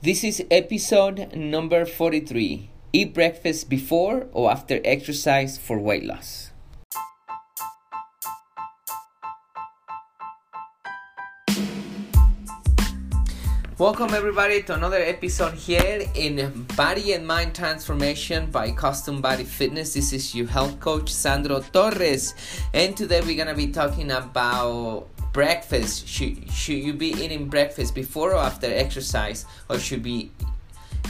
This is episode number 43 Eat breakfast before or after exercise for weight loss. Welcome, everybody, to another episode here in Body and Mind Transformation by Custom Body Fitness. This is your health coach, Sandro Torres, and today we're gonna be talking about breakfast. Should, should you be eating breakfast before or after exercise, or should be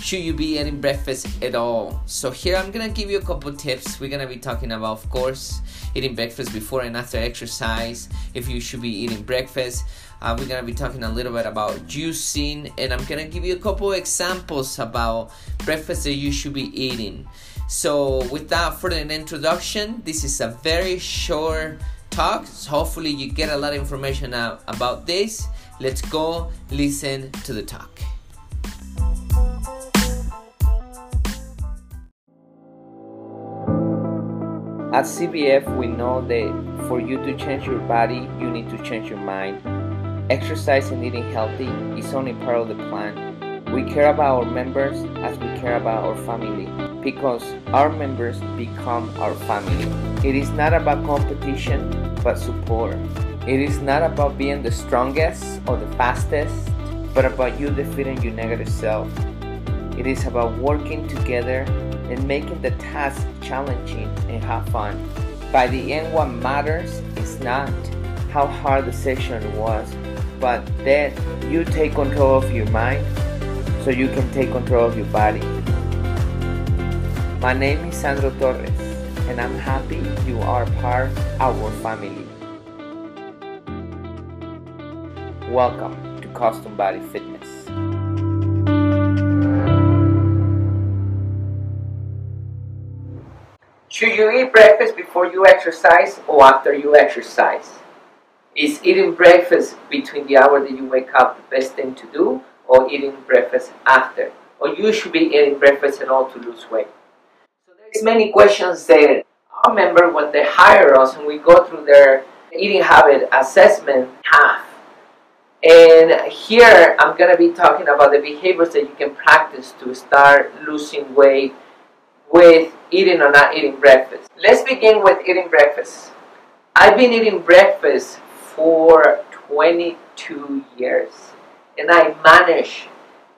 should you be eating breakfast at all? So here I'm gonna give you a couple tips. We're gonna be talking about, of course, eating breakfast before and after exercise. If you should be eating breakfast. Uh, we're gonna be talking a little bit about juicing, and I'm gonna give you a couple examples about breakfast that you should be eating. So, without further introduction, this is a very short talk. So hopefully, you get a lot of information out about this. Let's go listen to the talk. At CBF, we know that for you to change your body, you need to change your mind. Exercise and eating healthy is only part of the plan. We care about our members as we care about our family because our members become our family. It is not about competition but support. It is not about being the strongest or the fastest but about you defeating your negative self. It is about working together and making the task challenging and have fun. By the end, what matters is not how hard the session was, but that you take control of your mind so you can take control of your body. My name is Sandro Torres, and I'm happy you are part of our family. Welcome to Custom Body Fitness. Should you eat breakfast before you exercise or after you exercise? Is eating breakfast between the hour that you wake up the best thing to do, or eating breakfast after? Or you should be eating breakfast at all to lose weight? So there's many questions that our member when they hire us and we go through their eating habit assessment have. And here I'm going to be talking about the behaviors that you can practice to start losing weight with eating or not eating breakfast. Let's begin with eating breakfast. I've been eating breakfast for 22 years and I managed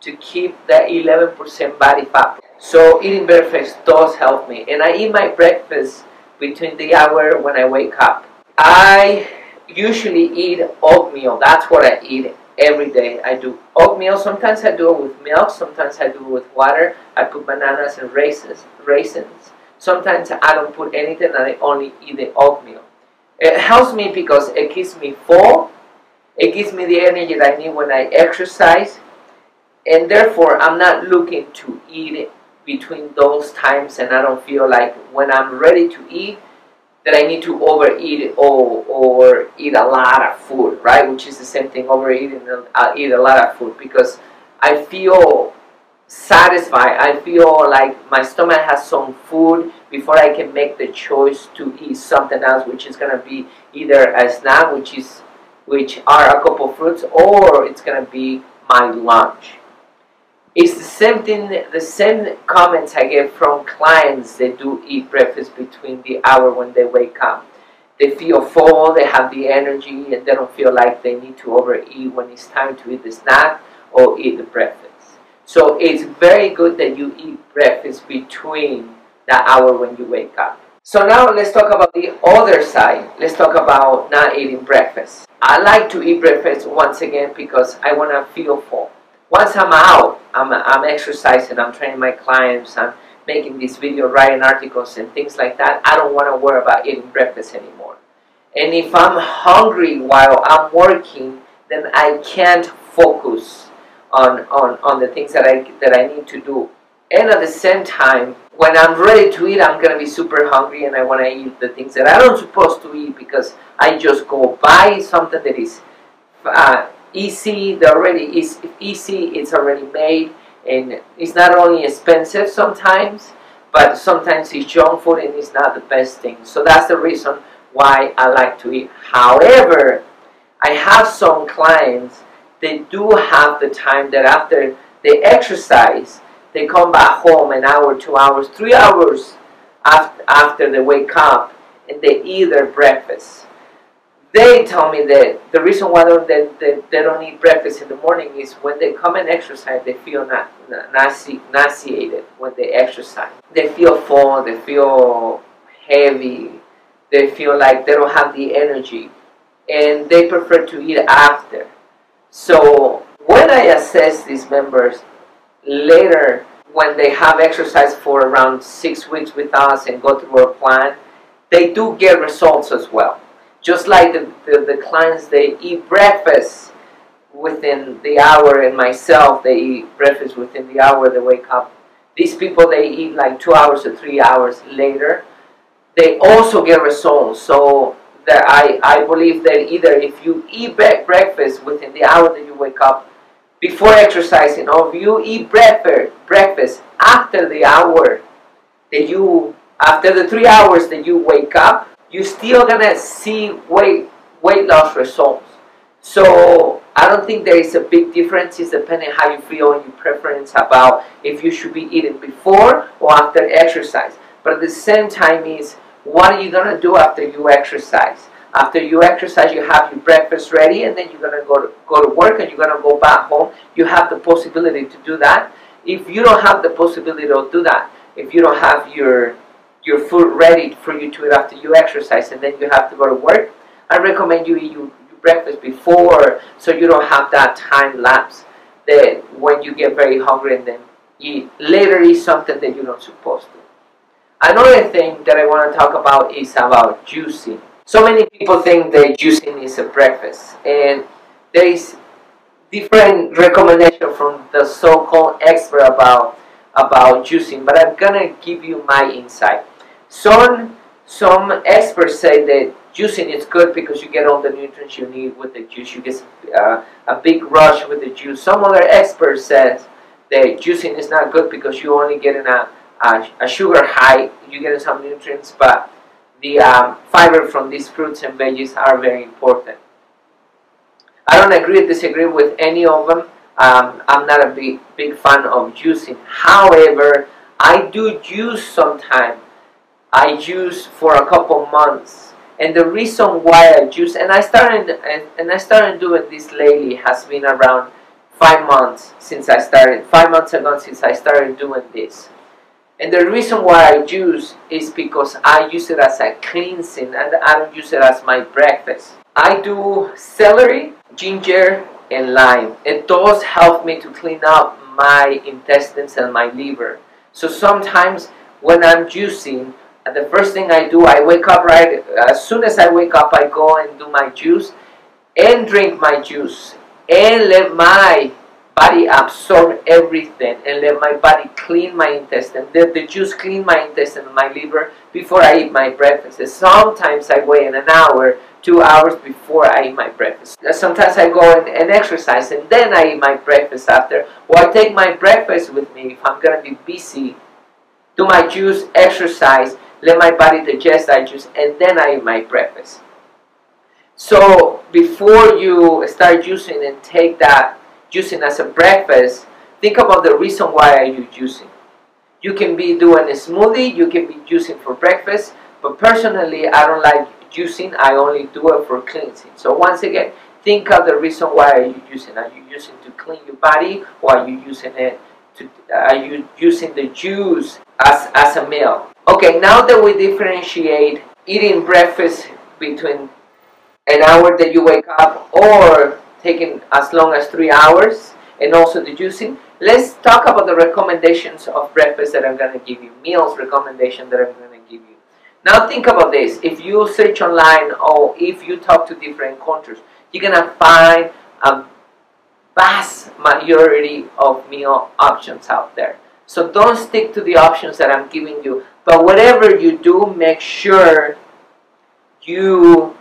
to keep that 11% body fat. So eating breakfast does help me and I eat my breakfast between the hour when I wake up. I usually eat oatmeal. That's what I eat every day. I do oatmeal. Sometimes I do it with milk. Sometimes I do it with water. I put bananas and raisins. Raisins. Sometimes I don't put anything and I only eat the oatmeal. It helps me because it keeps me full. It gives me the energy that I need when I exercise. And therefore, I'm not looking to eat between those times and I don't feel like when I'm ready to eat that I need to overeat or, or eat a lot of food, right? Which is the same thing, overeating, I'll eat a lot of food because I feel satisfied. I feel like my stomach has some food before I can make the choice to eat something else, which is gonna be either a snack, which is which are a couple of fruits, or it's gonna be my lunch. It's the same thing, the same comments I get from clients that do eat breakfast between the hour when they wake up. They feel full, they have the energy, and they don't feel like they need to overeat when it's time to eat the snack or eat the breakfast. So it's very good that you eat breakfast between the hour when you wake up. So now let's talk about the other side. Let's talk about not eating breakfast. I like to eat breakfast once again because I want to feel full. Once I'm out, I'm, I'm exercising, I'm training my clients, I'm making this video, writing articles and things like that, I don't want to worry about eating breakfast anymore. And if I'm hungry while I'm working, then I can't focus on, on, on the things that I, that I need to do. And at the same time, when I'm ready to eat, I'm going to be super hungry and I want to eat the things that I don't supposed to eat because I just go buy something that is uh, easy, the already is easy, it's already made, and it's not only expensive sometimes, but sometimes it's junk food and it's not the best thing. So that's the reason why I like to eat. However, I have some clients they do have the time that after they exercise, they come back home an hour, two hours, three hours after, after they wake up and they eat their breakfast. They tell me that the reason why they, they, they don't eat breakfast in the morning is when they come and exercise, they feel not, nauseated when they exercise. They feel full, they feel heavy, they feel like they don't have the energy, and they prefer to eat after. So when I assess these members later, when they have exercise for around six weeks with us and go through our plan, they do get results as well. Just like the, the, the clients, they eat breakfast within the hour, and myself, they eat breakfast within the hour they wake up. These people, they eat like two hours or three hours later. They also get results. So that I, I believe that either if you eat breakfast within the hour that you wake up before exercising, or if you eat breakfast, breakfast after the hour that you, after the three hours that you wake up, you're still gonna see weight, weight loss results. So I don't think there is a big difference. It's depending how you feel and your preference about if you should be eating before or after exercise. But at the same time is what are you to do after you exercise? After you exercise, you have your breakfast ready, and then you're to go to, go to work, and you're to go back home. You have the possibility to do that. If you don't have the possibility to do that, if you don't have your your food ready for you to eat after you exercise, and then you have to go to work, I recommend you eat your, breakfast before, so you don't have that time lapse that when you get very hungry and then eat later eat something that you're not supposed to. Another thing that I want to talk about is about juicing. So many people think that juicing is a breakfast, and there is different recommendation from the so-called expert about about juicing, but I'm gonna give you my insight. Some some experts say that juicing is good because you get all the nutrients you need with the juice. You get uh, a big rush with the juice. Some other experts says that juicing is not good because you only get in a uh, a sugar high, you get some nutrients, but the um, fiber from these fruits and veggies are very important. I don't agree or disagree with any of them. Um, I'm not a big, big fan of juicing. However, I do juice sometimes. I juice for a couple months. And the reason why I juice, and I started, and, I started doing this lately, has been around five months since I started, five months ago since I started doing this. And the reason why I juice is because I use it as a cleansing and I don't use it as my breakfast. I do celery, ginger, and lime. It does help me to clean up my intestines and my liver. So sometimes when I'm juicing, uh, the first thing I do, I wake up right, as soon as I wake up, I go and do my juice and drink my juice and let my body absorb everything and let my body clean my intestine. Let the juice clean my intestine and my liver before I eat my breakfast. And sometimes I wait in an hour, two hours before I eat my breakfast. Sometimes I go and, and exercise and then I eat my breakfast after. Or I take my breakfast with me if I'm going to be busy. Do my juice, exercise, let my body digest that juice, and then I eat my breakfast. So before you start juicing and take that juicing as a breakfast, think about the reason why are you juicing. You can be doing a smoothie, you can be juicing for breakfast, but personally I don't like juicing, I only do it for cleansing. So once again, think of the reason why are you using. Are you using to clean your body or are you using it to, are you using the juice as, as a meal? Okay, now that we differentiate eating breakfast between an hour that you wake up or taking as long as three hours and also the juicing. Let's talk about the recommendations of breakfast that I'm going to give you, meals recommendation that I'm going to. Now think about this. If you search online or if you talk to different countries, you're going to find a vast majority of meal options out there. So don't stick to the options that I'm giving you. But whatever you do, make sure you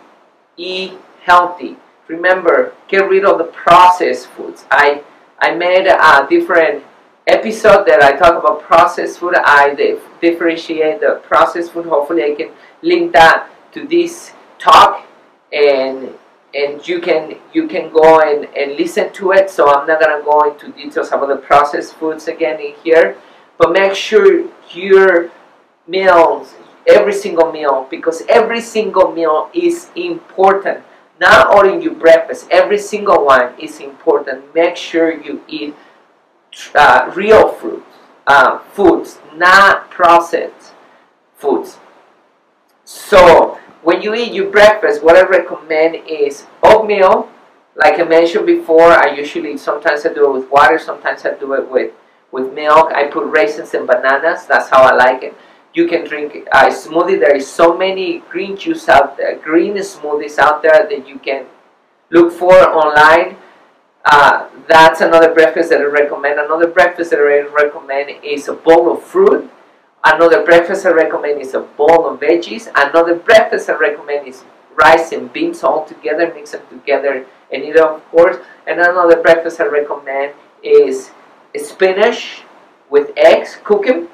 eat healthy. Remember, get rid of the processed foods. I, I made a different episode that I talk about processed food. I differentiate the processed food. Hopefully I can link that to this talk and and you can you can go and, and listen to it so i'm not to go into details about the processed foods again in here but make sure your meals every single meal because every single meal is important not only your breakfast every single one is important make sure you eat uh, real fruits uh, foods not processed foods so when you eat your breakfast, what I recommend is oatmeal. Like I mentioned before, I usually sometimes I do it with water, sometimes I do it with with milk. I put raisins and bananas. That's how I like it. You can drink a smoothie. There is so many green juice out there, green smoothies out there that you can look for online. Uh, that's another breakfast that I recommend. Another breakfast that I recommend is a bowl of fruit Another breakfast I recommend is a bowl of veggies. Another breakfast I recommend is rice and beans all together, mix them together and eat them, of course. And another breakfast I recommend is spinach with eggs, cook them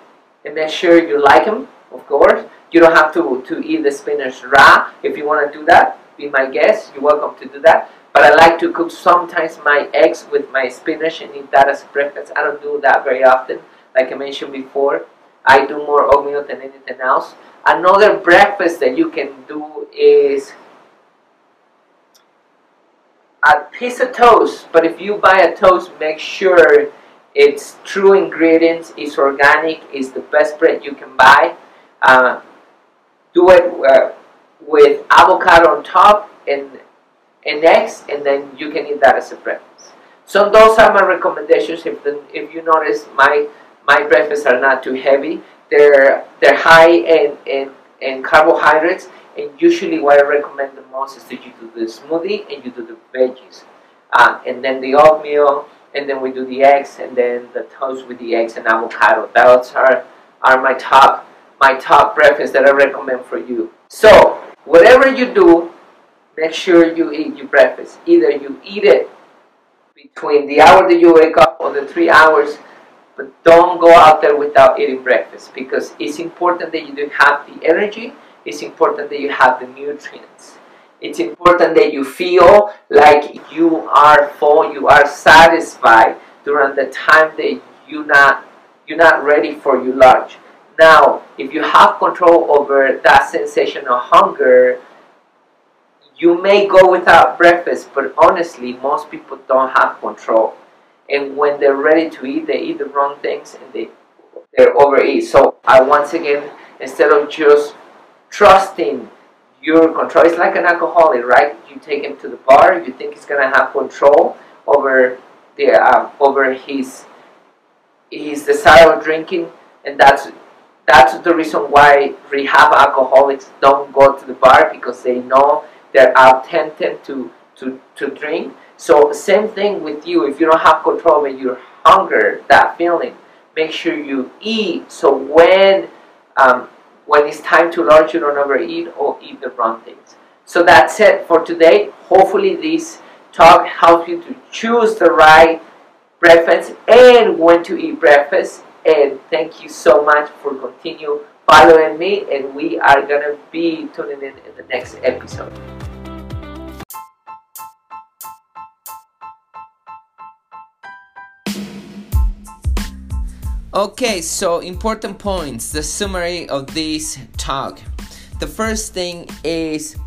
and make sure you like them, of course. You don't have to, to eat the spinach raw. If you want to do that, be my guest. You're welcome to do that. But I like to cook sometimes my eggs with my spinach and eat that as breakfast. I don't do that very often, like I mentioned before. I do more oatmeal than anything else. Another breakfast that you can do is a piece of toast. But if you buy a toast, make sure it's true ingredients, it's organic, it's the best bread you can buy. Uh, do it uh, with avocado on top and, and eggs, and then you can eat that as a breakfast. So those are my recommendations. If, the, if you notice, my my breakfasts are not too heavy. They're they're high in, in, in carbohydrates and usually what I recommend the most is that you do the smoothie and you do the veggies. Uh, and then the oatmeal and then we do the eggs and then the toast with the eggs and avocado. Those are, are my top my top breakfast that I recommend for you. So whatever you do, make sure you eat your breakfast. Either you eat it between the hour that you wake up or the three hours but don't go out there without eating breakfast because it's important that you have the energy. It's important that you have the nutrients. It's important that you feel like you are full, you are satisfied during the time that you're not you're not ready for your lunch. Now, if you have control over that sensation of hunger, you may go without breakfast, but honestly, most people don't have control and when they're ready to eat, they eat the wrong things and they they overeat. So I once again, instead of just trusting your control, it's like an alcoholic, right? You take him to the bar, you think he's gonna have control over the uh, over his his desire of drinking, and that's that's the reason why rehab alcoholics don't go to the bar because they know they're out tempted to to to drink so same thing with you. If you don't have control over your hunger, that feeling, make sure you eat. So when um, when it's time to lunch, you don't overeat or eat the wrong things. So that's it for today. Hopefully this talk helps you to choose the right breakfast and when to eat breakfast. And thank you so much for continue following me. And we are gonna be tuning in in the next episode. Okay, so important points, the summary of this talk. The first thing is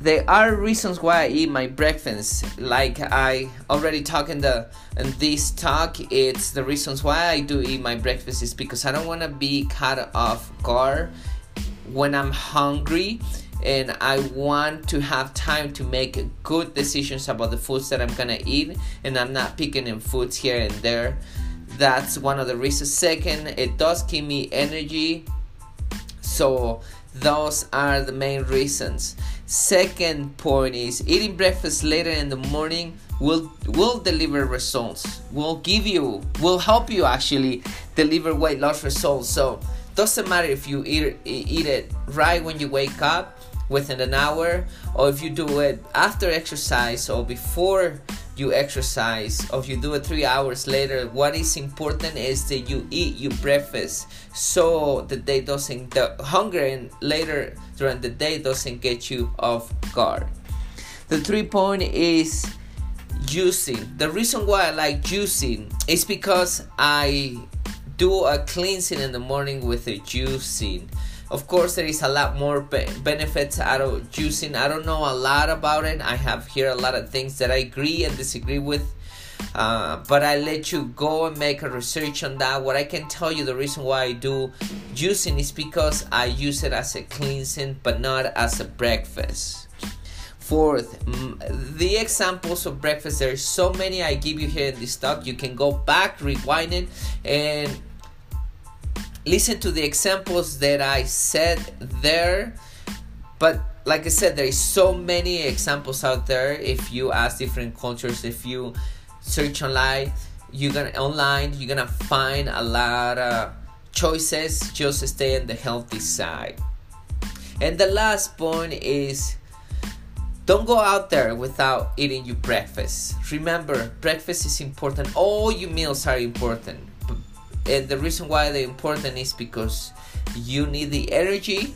there are reasons why I eat my breakfast. Like I already talked in the in this talk, it's the reasons why I do eat my breakfast is because I don't want to be caught off guard when I'm hungry and I want to have time to make good decisions about the foods that I'm gonna eat and I'm not picking in foods here and there that's one of the reasons. Second it does give me energy. So those are the main reasons. Second point is eating breakfast later in the morning will will deliver results will give you will help you actually deliver weight loss results. So doesn't matter if you eat, eat it right when you wake up within an hour or if you do it after exercise or before you exercise or you do it three hours later what is important is that you eat your breakfast so the day doesn't the hunger and later during the day doesn't get you off guard The three point is juicing. The reason why I like juicing is because I do a cleansing in the morning with a juicing. Of course, there is a lot more be- benefits out of juicing. I don't know a lot about it. I have here a lot of things that I agree and disagree with. Uh, but I let you go and make a research on that. What I can tell you, the reason why I do juicing is because I use it as a cleansing, but not as a breakfast. Fourth, the examples of breakfast. There's so many I give you here in this talk. You can go back, rewind it, and listen to the examples that I said there. But like I said, there is so many examples out there. If you ask different cultures, if you search online, you're gonna online, you're gonna find a lot of choices. Just stay on the healthy side. And the last point is don't go out there without eating your breakfast. Remember, breakfast is important. All your meals are important and the reason why they're important is because you need the energy.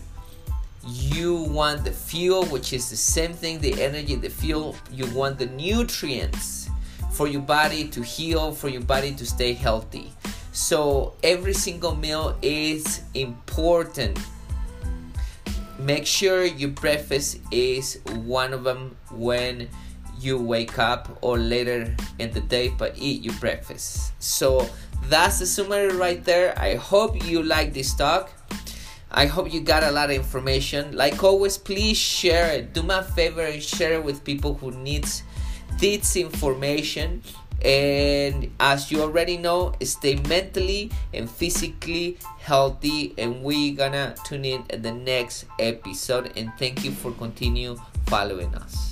You want the fuel which is the same thing the energy the fuel. You want the nutrients for your body to heal for your body to stay healthy. So every single meal is important. Make sure your breakfast is one of them when you wake up or later in the day but eat your breakfast so that's the summary right there. I hope you like this talk. I hope you got a lot of information. Like always, please share it. Do a favor and share it with people who needs this information. And as you already know, stay mentally and physically healthy. And we gonna tune in at the next episode. And thank you for continue following us.